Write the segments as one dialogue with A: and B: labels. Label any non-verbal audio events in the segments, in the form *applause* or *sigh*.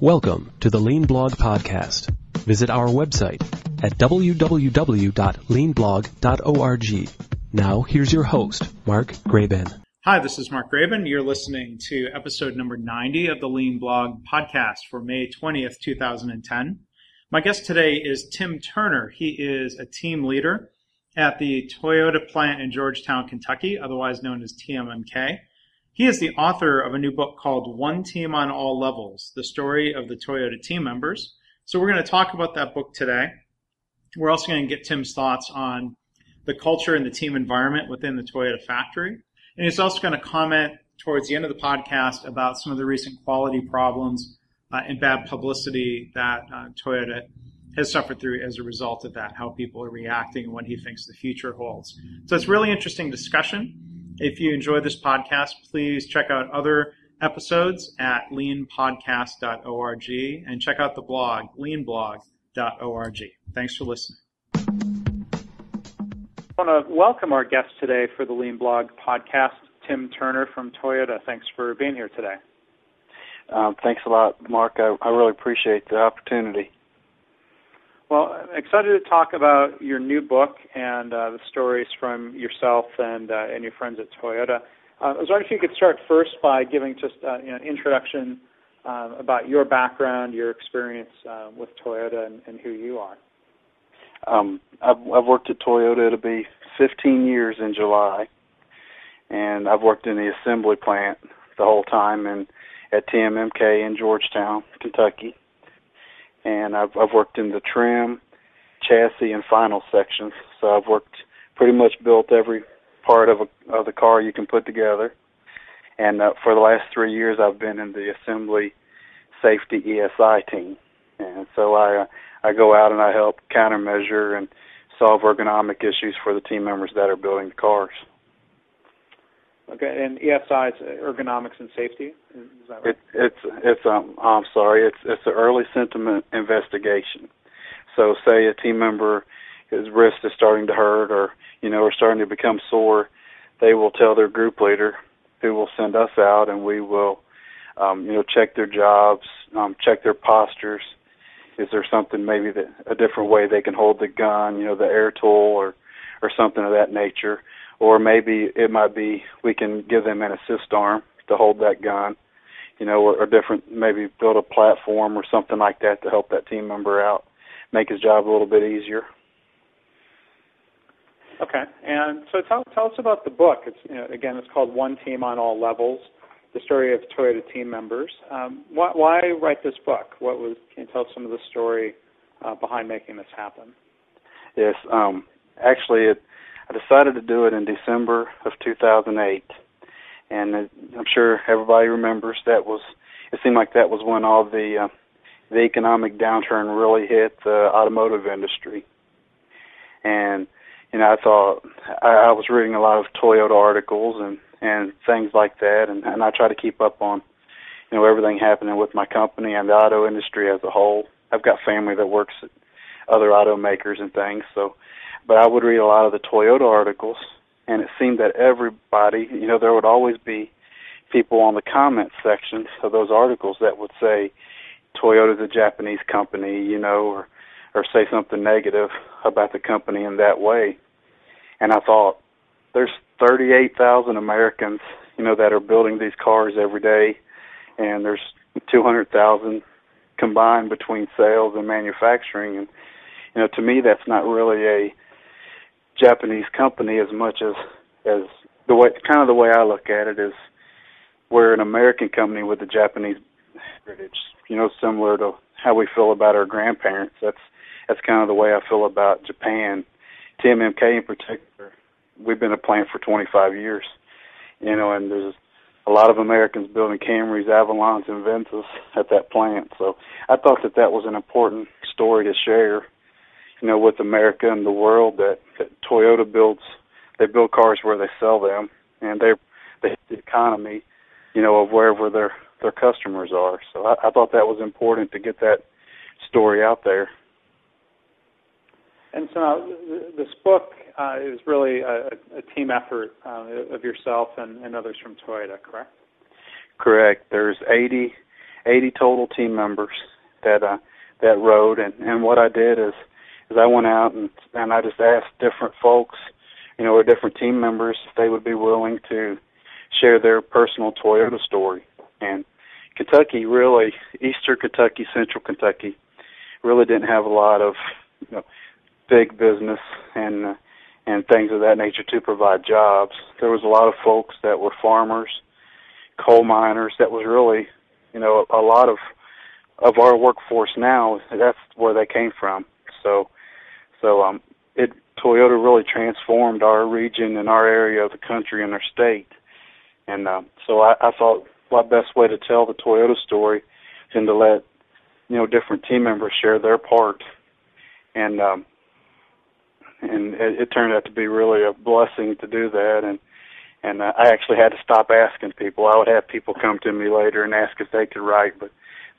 A: Welcome to the Lean Blog Podcast. Visit our website at www.leanblog.org. Now, here's your host, Mark Graban.
B: Hi, this is Mark Graban. You're listening to episode number 90 of the Lean Blog Podcast for May 20th, 2010. My guest today is Tim Turner. He is a team leader at the Toyota plant in Georgetown, Kentucky, otherwise known as TMMK. He is the author of a new book called One Team on All Levels, the story of the Toyota team members. So we're going to talk about that book today. We're also going to get Tim's thoughts on the culture and the team environment within the Toyota factory. And he's also going to comment towards the end of the podcast about some of the recent quality problems uh, and bad publicity that uh, Toyota has suffered through as a result of that, how people are reacting and what he thinks the future holds. So it's really interesting discussion. If you enjoy this podcast, please check out other episodes at leanpodcast.org and check out the blog, leanblog.org. Thanks for listening. I want to welcome our guest today for the Lean Blog podcast, Tim Turner from Toyota. Thanks for being here today.
C: Um, thanks a lot, Mark. I, I really appreciate the opportunity.
B: Well, I'm excited to talk about your new book and uh, the stories from yourself and uh, and your friends at Toyota. Uh, I was wondering if you could start first by giving just uh, you know, an introduction uh, about your background, your experience uh, with Toyota, and, and, who you are.
C: Um, I've, I've worked at Toyota. It'll be 15 years in July, and I've worked in the assembly plant the whole time, and at TMMK in Georgetown, Kentucky and I've I've worked in the trim, chassis, and final sections. So I've worked pretty much built every part of a of the car you can put together. And uh, for the last three years, I've been in the assembly safety ESI team, and so I uh, I go out and I help countermeasure and solve ergonomic issues for the team members that are building the cars.
B: Okay, and ESI is ergonomics and safety. Is that right? It,
C: it's it's um I'm sorry, it's it's an early symptom investigation. So say a team member his wrist is starting to hurt or you know or starting to become sore, they will tell their group leader, who will send us out, and we will um, you know check their jobs, um, check their postures. Is there something maybe that a different way they can hold the gun, you know, the air tool or or something of that nature or maybe it might be we can give them an assist arm to hold that gun, you know, or, or different maybe build a platform or something like that to help that team member out, make his job a little bit easier.
B: Okay, and so tell tell us about the book. It's you know, again, it's called One Team on All Levels: The Story of Toyota Team Members. Um, why, why write this book? What was? Can you tell us some of the story uh, behind making this happen?
C: Yes, um, actually, it I decided to do it in December of 2008, and I'm sure everybody remembers that was. It seemed like that was when all the uh, the economic downturn really hit the automotive industry, and you know I thought I, I was reading a lot of Toyota articles and and things like that, and and I try to keep up on you know everything happening with my company and the auto industry as a whole. I've got family that works at other automakers and things, so but I would read a lot of the Toyota articles, and it seemed that everybody, you know, there would always be people on the comment sections of those articles that would say Toyota's a Japanese company, you know, or or say something negative about the company in that way. And I thought, there's 38,000 Americans, you know, that are building these cars every day, and there's 200,000 combined between sales and manufacturing. And you know, to me, that's not really a Japanese company as much as as the way kind of the way I look at it is we're an American company with a Japanese heritage. You know, similar to how we feel about our grandparents. That's that's kind of the way I feel about Japan. TMMK in particular, we've been a plant for 25 years. You know, and there's a lot of Americans building Camrys, Avalons, and Venzas at that plant. So I thought that that was an important story to share you know, with America and the world that, that Toyota builds. They build cars where they sell them, and they they the economy, you know, of wherever their their customers are. So I, I thought that was important to get that story out there.
B: And so now, this book uh, is really a, a team effort uh, of yourself and, and others from Toyota, correct?
C: Correct. There's 80 80 total team members that uh, that rode, and and what I did is is I went out and and I just asked different folks, you know, or different team members if they would be willing to share their personal Toyota story. And Kentucky really, Eastern Kentucky, Central Kentucky, really didn't have a lot of you know, big business and uh, and things of that nature to provide jobs. There was a lot of folks that were farmers, coal miners. That was really, you know, a, a lot of of our workforce now. That's where they came from. So, so um, it Toyota really transformed our region and our area of the country and our state. And um, so I, I thought, what best way to tell the Toyota story than to let you know different team members share their part. And um, and it, it turned out to be really a blessing to do that and and uh, I actually had to stop asking people. I would have people come to me later and ask if they could write, but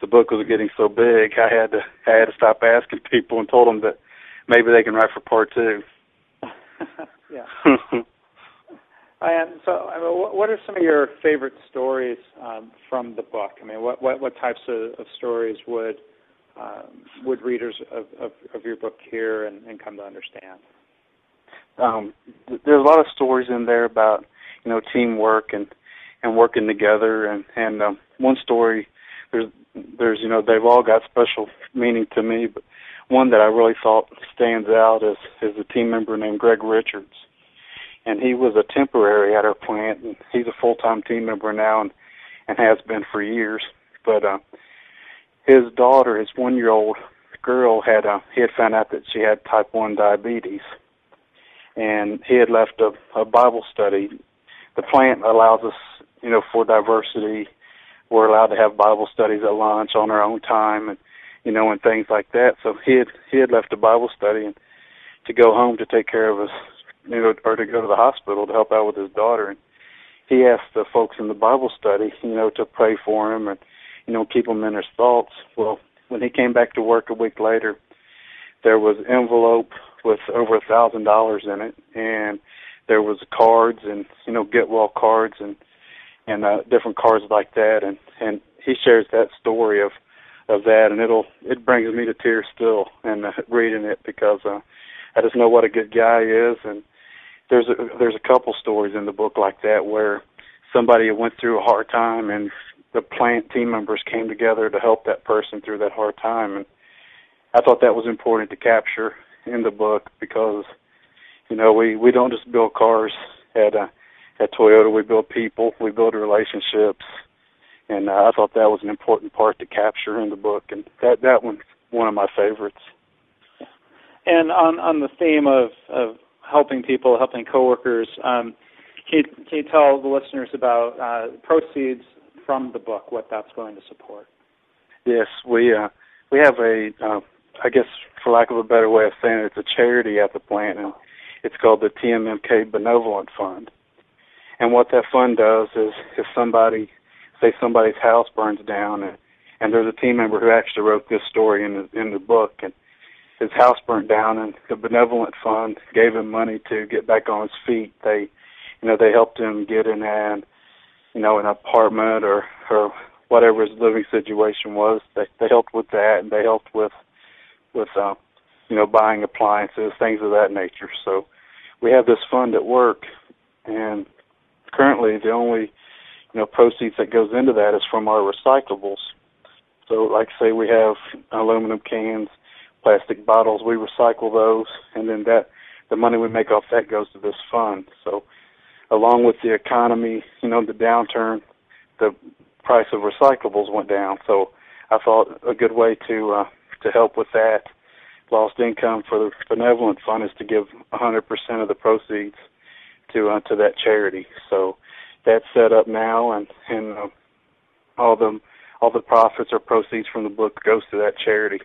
C: the book was getting so big, I had to I had to stop asking *laughs* people and told them that maybe they can write for part two. *laughs*
B: yeah. *laughs* and so, I mean, what, what are some of your favorite stories um, from the book? I mean, what what, what types of, of stories would um, would readers of, of, of your book hear and, and come to understand?
C: Um, there's a lot of stories in there about you know teamwork and and working together and and um, one story there's there's you know they've all got special meaning to me but one that I really thought stands out is is a team member named Greg Richards and he was a temporary at our plant and he's a full time team member now and and has been for years but uh his daughter, his one year old girl, had uh, he had found out that she had type one diabetes, and he had left a, a Bible study. The plant allows us, you know, for diversity. We're allowed to have Bible studies at lunch on our own time, and you know, and things like that. So he had he had left a Bible study and to go home to take care of his, you know, or to go to the hospital to help out with his daughter. And he asked the folks in the Bible study, you know, to pray for him and you know, keep him in his thoughts. Well, when he came back to work a week later, there was envelope with over a thousand dollars in it, and there was cards and you know get well cards and and uh, different cards like that, and and he shares that story of of that, and it'll it brings me to tears still and uh, reading it because uh, I just know what a good guy is, and there's a there's a couple stories in the book like that where somebody went through a hard time and the plant team members came together to help that person through that hard time and I thought that was important to capture in the book because you know we we don't just build cars at uh, at Toyota. We build people. We build relationships and uh, I thought that was an important part to capture in the book and that that one's one of my favorites
B: and on on the theme of of helping people helping coworkers um can you, can you tell the listeners about uh, proceeds from the book, what that's going to support.
C: Yes, we uh, we have a, uh, I guess, for lack of a better way of saying it, it's a charity at the plant, and it's called the TMMK Benevolent Fund. And what that fund does is, if somebody, say somebody's house burns down, and and there's a team member who actually wrote this story in the in the book, and his house burnt down, and the benevolent fund gave him money to get back on his feet. They, you know, they helped him get in and you know, an apartment or or whatever his living situation was. They they helped with that, and they helped with with uh, you know buying appliances, things of that nature. So we have this fund at work, and currently the only you know proceeds that goes into that is from our recyclables. So, like say, we have aluminum cans, plastic bottles. We recycle those, and then that the money we make off that goes to this fund. So along with the economy, you know, the downturn, the price of recyclables went down. So I thought a good way to uh, to help with that lost income for the benevolent fund is to give 100% of the proceeds to uh, to that charity. So that's set up now, and and uh, all the all the profits or proceeds from the book goes to that charity.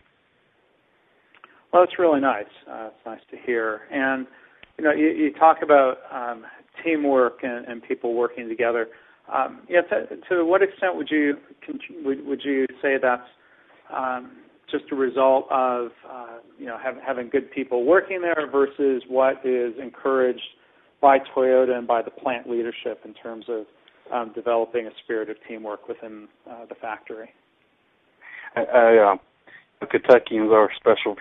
B: Well, it's really nice. Uh, it's nice to hear. And you know, you, you talk about um, teamwork and, and people working together. Um, yeah, to, to what extent would you would, would you say that's um, just a result of uh, you know have, having good people working there versus what is encouraged by Toyota and by the plant leadership in terms of um, developing a spirit of teamwork within uh, the factory?
C: I, I uh, the Kentuckians are special.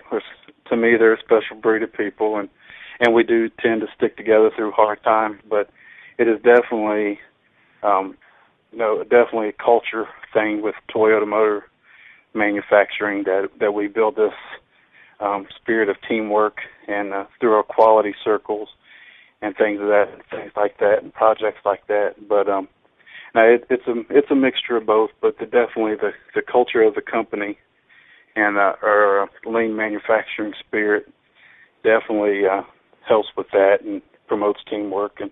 C: To me, they're a special breed of people, and and we do tend to stick together through hard times. But it is definitely, um, you know, definitely a culture thing with Toyota Motor Manufacturing that that we build this um, spirit of teamwork and uh, through our quality circles and things of that, things like that, and projects like that. But um, now it, it's a it's a mixture of both, but the, definitely the the culture of the company and uh, our uh, lean manufacturing spirit definitely uh, helps with that and promotes teamwork. And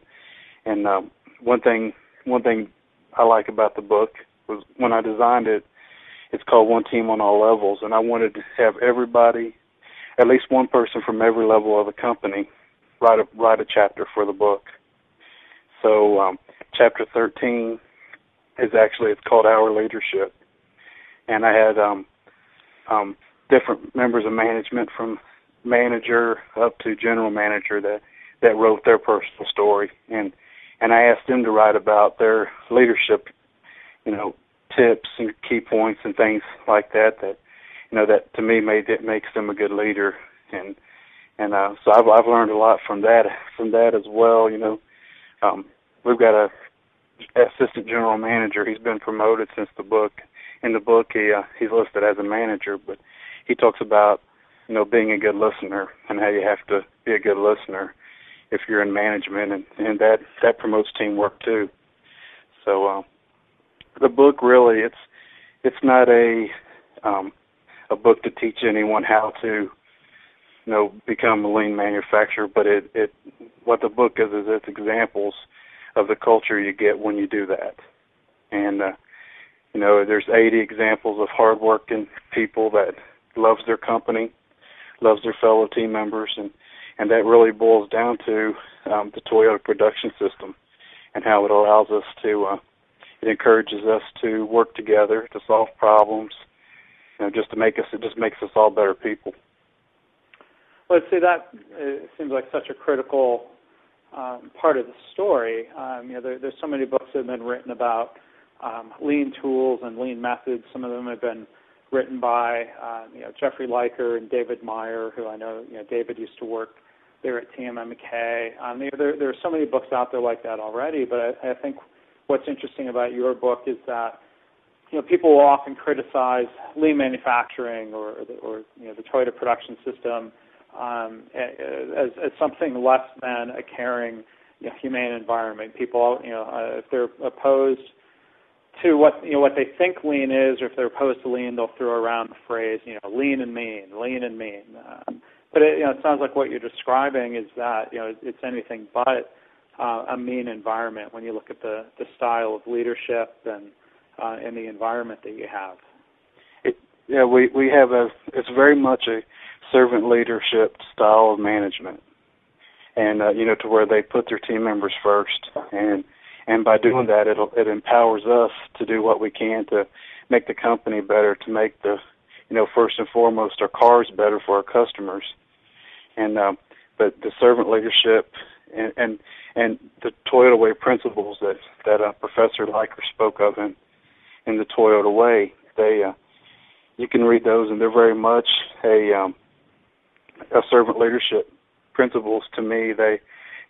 C: and um, one thing one thing I like about the book was when I designed it. It's called One Team on All Levels, and I wanted to have everybody, at least one person from every level of the company, write a write a chapter for the book. So um, chapter 13 is actually it's called Our Leadership, and I had um, um, different members of management from manager up to general manager that that wrote their personal story. And and I asked them to write about their leadership, you know, tips and key points and things like that that you know that to me made it makes them a good leader. And and uh so I've I've learned a lot from that from that as well, you know. Um we've got a assistant general manager. He's been promoted since the book. In the book, he uh, he's listed as a manager, but he talks about you know being a good listener and how you have to be a good listener if you're in management, and and that that promotes teamwork too. So uh, the book really it's it's not a um, a book to teach anyone how to you know become a lean manufacturer, but it it what the book is is it's examples of the culture you get when you do that. And uh, you know, there's 80 examples of hardworking people that loves their company, loves their fellow team members, and and that really boils down to um, the Toyota production system and how it allows us to. Uh, it encourages us to work together to solve problems, you know, just to make us. It just makes us all better people.
B: I'd say that it seems like such a critical um, part of the story. Um, you know, there, there's so many books that have been written about um, lean tools and lean methods. Some of them have been written by um, you know Jeffrey Liker and David Meier, who I know you know David used to work there at TMMK. Um, there, there are so many books out there like that already, but I, I think what's interesting about your book is that you know people will often criticize lean manufacturing or or you know the Toyota production system um, as, as something less than a caring, you know, humane environment. People, you know, uh, if they're opposed to what you know what they think lean is, or if they're opposed to lean, they'll throw around the phrase, you know, lean and mean, lean and mean. Um, but it, you know, it sounds like what you're describing is that you know it's anything but uh, a mean environment when you look at the the style of leadership and uh, and the environment that you have.
C: Yeah, we we have a it's very much a servant leadership style of management, and uh, you know to where they put their team members first, and and by doing that, it it empowers us to do what we can to make the company better, to make the you know first and foremost our cars better for our customers, and uh, but the servant leadership and and and the Toyota Way principles that that uh, Professor Liker spoke of in in the Toyota Way, they uh, you can read those and they're very much a um, a servant leadership principles to me. They,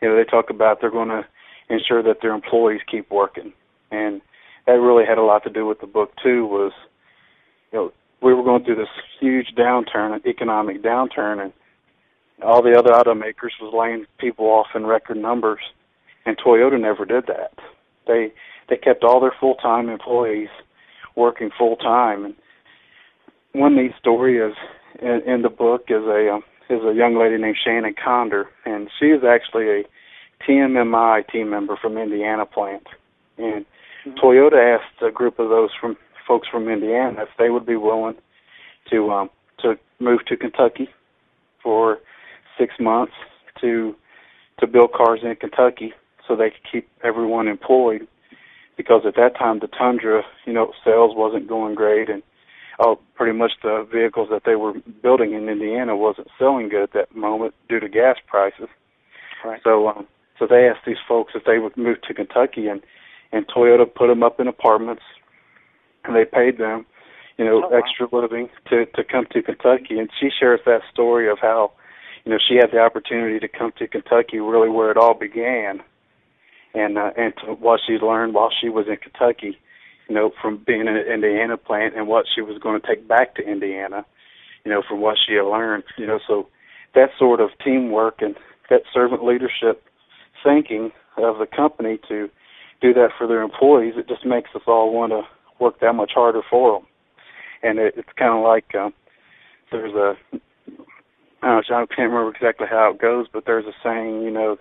C: you know, they talk about they're going to ensure that their employees keep working, and that really had a lot to do with the book too. Was you know we were going through this huge downturn, an economic downturn, and all the other automakers was laying people off in record numbers, and Toyota never did that. They they kept all their full time employees working full time. And one neat story is in, in the book is a um, is a young lady named Shannon Conder, and she is actually a TMMI team member from Indiana plant. And mm-hmm. Toyota asked a group of those from folks from Indiana if they would be willing to um, to move to Kentucky for six months to to build cars in Kentucky so they could keep everyone employed because at that time the Tundra, you know, sales wasn't going great and oh, pretty much the vehicles that they were building in Indiana wasn't selling good at that moment due to gas prices.
B: Right.
C: So, um, so they asked these folks if they would move to Kentucky, and and Toyota put them up in apartments, and they paid them, you know,
B: oh, wow.
C: extra living to to come to Kentucky, and she shares that story of how, you know, she had the opportunity to come to Kentucky, really where it all began, and uh, and to what she learned while she was in Kentucky, you know, from being in an Indiana plant and what she was going to take back to Indiana, you know, from what she had learned, you know, so that sort of teamwork and that servant leadership thinking of the company to do that for their employees, it just makes us all want to work that much harder for them. And it, it's kind of like um, there's a I don't know, I can't remember exactly how it goes, but there's a saying, you know,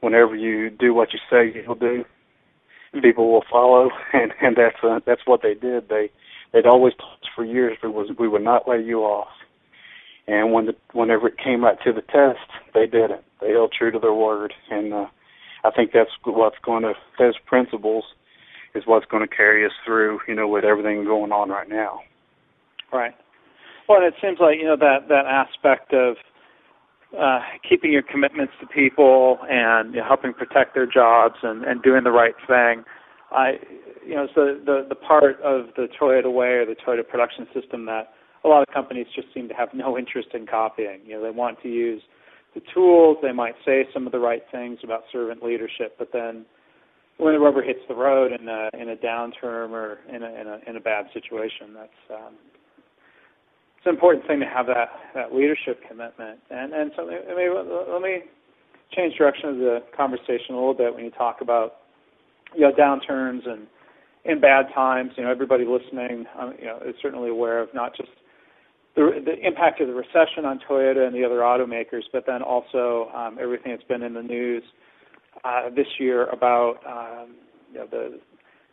C: whenever you do what you say you'll do, people will follow, *laughs* and and that's uh, that's what they did. They they'd always told us for years we was we would not lay you off, and when the whenever it came right to the test, they did it. They held true to their word, and uh, I think that's what's going to those principles is what's going to carry us through. You know, with everything going on right now.
B: Right. Well, and it seems like you know that that aspect of uh, keeping your commitments to people and you know, helping protect their jobs and, and doing the right thing. I, you know, the, the the part of the Toyota way or the Toyota production system that a lot of companies just seem to have no *laughs* interest in copying. You know, they want to use the tools. They might say some of the right things about servant leadership, but then when the rubber hits the road in a in a downturn or in a in a in a bad situation, that's um, it's an important thing to have that that leadership commitment. And and so I mean, let me change direction of the conversation a little bit when you talk about you know downturns and in bad times. You know, everybody listening, um, you know, is certainly aware of not just the, the impact of the recession on Toyota and the other automakers, but then also um, everything that's been in the news uh, this year about um, you know, the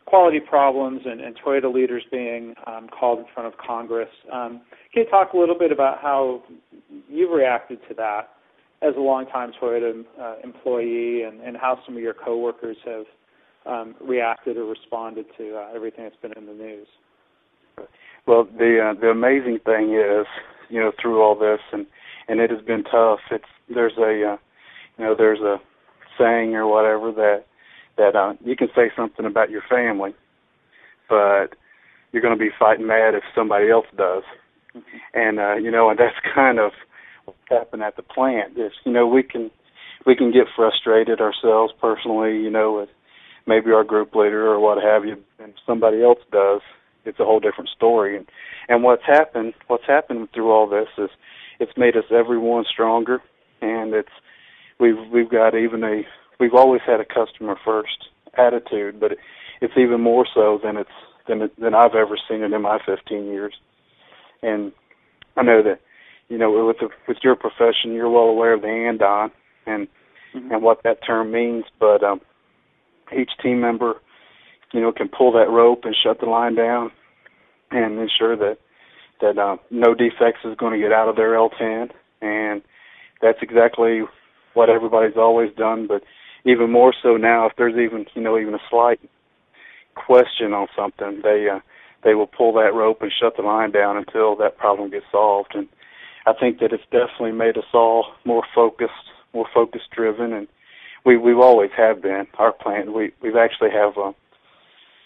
B: quality problems and, and Toyota leaders being um, called in front of Congress. Um, can you talk a little bit about how you've reacted to that as a longtime Toyota uh, employee and, and how some of your coworkers have um, reacted or responded to uh, everything that's been in the news?
C: Well, the uh, the amazing thing is, you know, through all this, and and it has been tough. It's there's a, uh, you know, there's a saying or whatever that that uh, you can say something about your family, but you're going to be fighting mad if somebody else does. And uh, you know, and that's *laughs* kind of what's happened at the plant. Is you know we can we can get frustrated ourselves personally, you know, with maybe our group leader or what have you, and somebody else does. It's a whole different story. And and what's happened what's happened through all this is it's made us everyone stronger, and it's we've we've got even a we've always had a customer first attitude, but it's even more so than it's than than I've ever seen it in my 15 years. And I know that you know with the, with your profession, you're well aware of the andon and mm-hmm. and what that term means. But um, each team member, you know, can pull that rope and shut the line down and ensure that that um, no defects is going to get out of their L10, and that's exactly what everybody's always done. But even more so now if there's even you know even a slight question on something they uh they will pull that rope and shut the line down until that problem gets solved and I think that it's definitely made us all more focused more focus driven and we we've always have been our plant we we've actually have uh,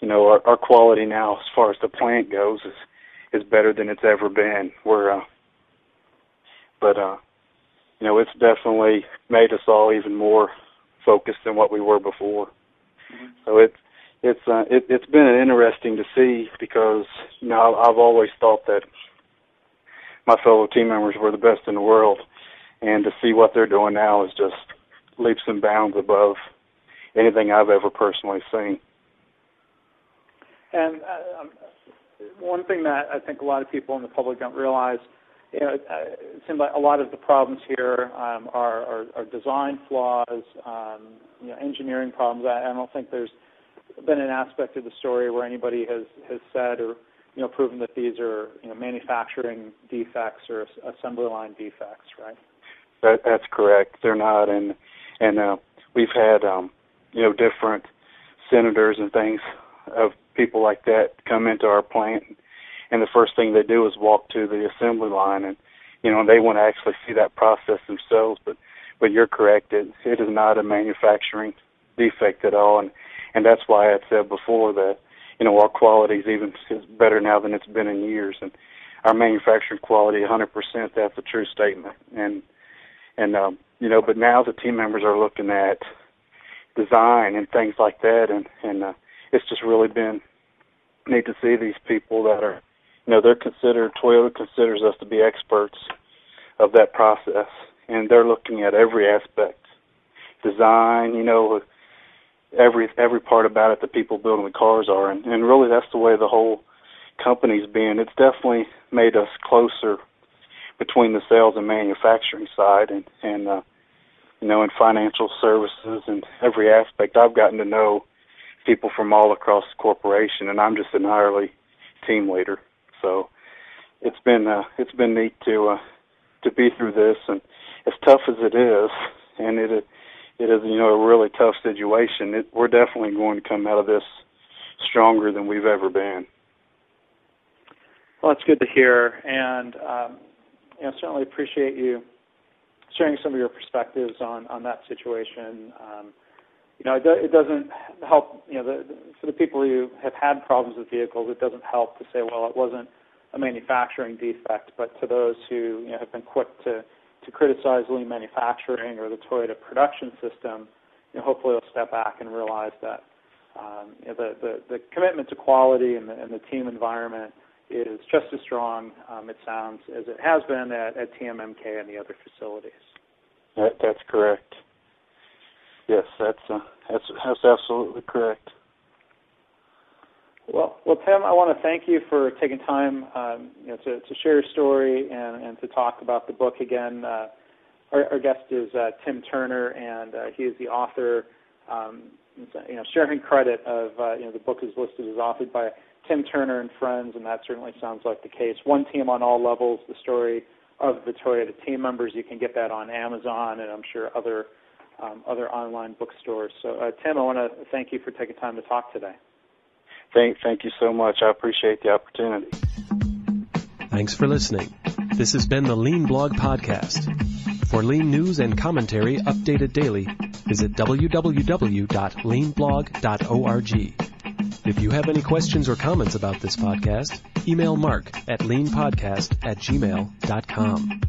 C: you know our our quality now as far as the plant goes is is better than it's ever been we're uh but uh you know it's definitely made us all even more focused than what we were before. Mm-hmm. So it's it's uh, it, it's been interesting to see because you know I've always thought that my fellow team members were the best in the world, and to see what they're doing now is just leaps and bounds above anything I've ever personally seen.
B: And uh, um, one thing that I think a lot of people in the public don't realize you know, it seems like a lot of the problems here um, are, are, are, design flaws, um, you know, engineering problems. I, I, don't think there's been an aspect of the story where anybody has, has said or you know proven that these are you know manufacturing defects or assembly line defects, right?
C: That, that's correct. They're not, and and uh, we've had um, you know different senators and things of people like that come into our plant and the first thing they do is walk to the assembly line and you know they want to actually see that process themselves but but you're correct it it is not a manufacturing defect at all and and that's why I said before that you know, our quality is even is better now than it's been in years, and our manufacturing quality 100%. That's a true statement, and and um, you know, but now the team members are looking at design and things like that, and and uh, it's just really been neat to see these people that are, you know, they're considered Toyota considers us to be experts of that process, and they're looking at every aspect, design, you know, every every part about it. The people building the cars are, and and really that's the way the whole company's been. It's definitely made us closer between the sales and manufacturing side, and and uh, you know, in financial services and every aspect. I've gotten to know people from all across the corporation, and I'm just an hourly team leader. So it's been uh, it's been neat to uh, to be through this, and as tough as it is, and it it is you know a really tough situation. It, we're definitely going to come out of this stronger than we've ever been.
B: Well, that's good to hear, and um, you know certainly appreciate you sharing some of your perspectives on on that situation. Um, you know, it, do, it doesn't help. You know, the, for the people who have had problems with vehicles, it doesn't help to say, well, it wasn't a manufacturing defect. But to those who you know have been quick to to criticize lean manufacturing or the Toyota production system, you know, hopefully they'll step back and realize that um, you know, the, the the commitment to quality and the, and the team environment is just as strong, um, it sounds, as it has been at, at TMMK and the other facilities.
C: That, that's correct. Yes, that's uh, that's that's absolutely correct.
B: Well, well, Tim, I want to thank you for taking time, um, you know, to, to share your story and, and to talk about the book again. Uh, our, our guest is uh, Tim Turner, and uh, he is the author. Um, you know, sharing credit of uh, you know the book is listed as authored by Tim Turner and friends, and that certainly sounds like the case. One team on all levels. The story of the Toyota team members. You can get that on Amazon, and I'm sure other um, other online bookstores. So, uh, Tim, I want to thank you for taking time to talk today.
C: Thank, thank you so much. I appreciate the opportunity.
A: Thanks for listening. This has been the Lean Blog Podcast. For lean news and commentary updated daily, visit www.leanblog.org. If you have any questions or comments about this podcast, email mark at leanpodcast at gmail.com.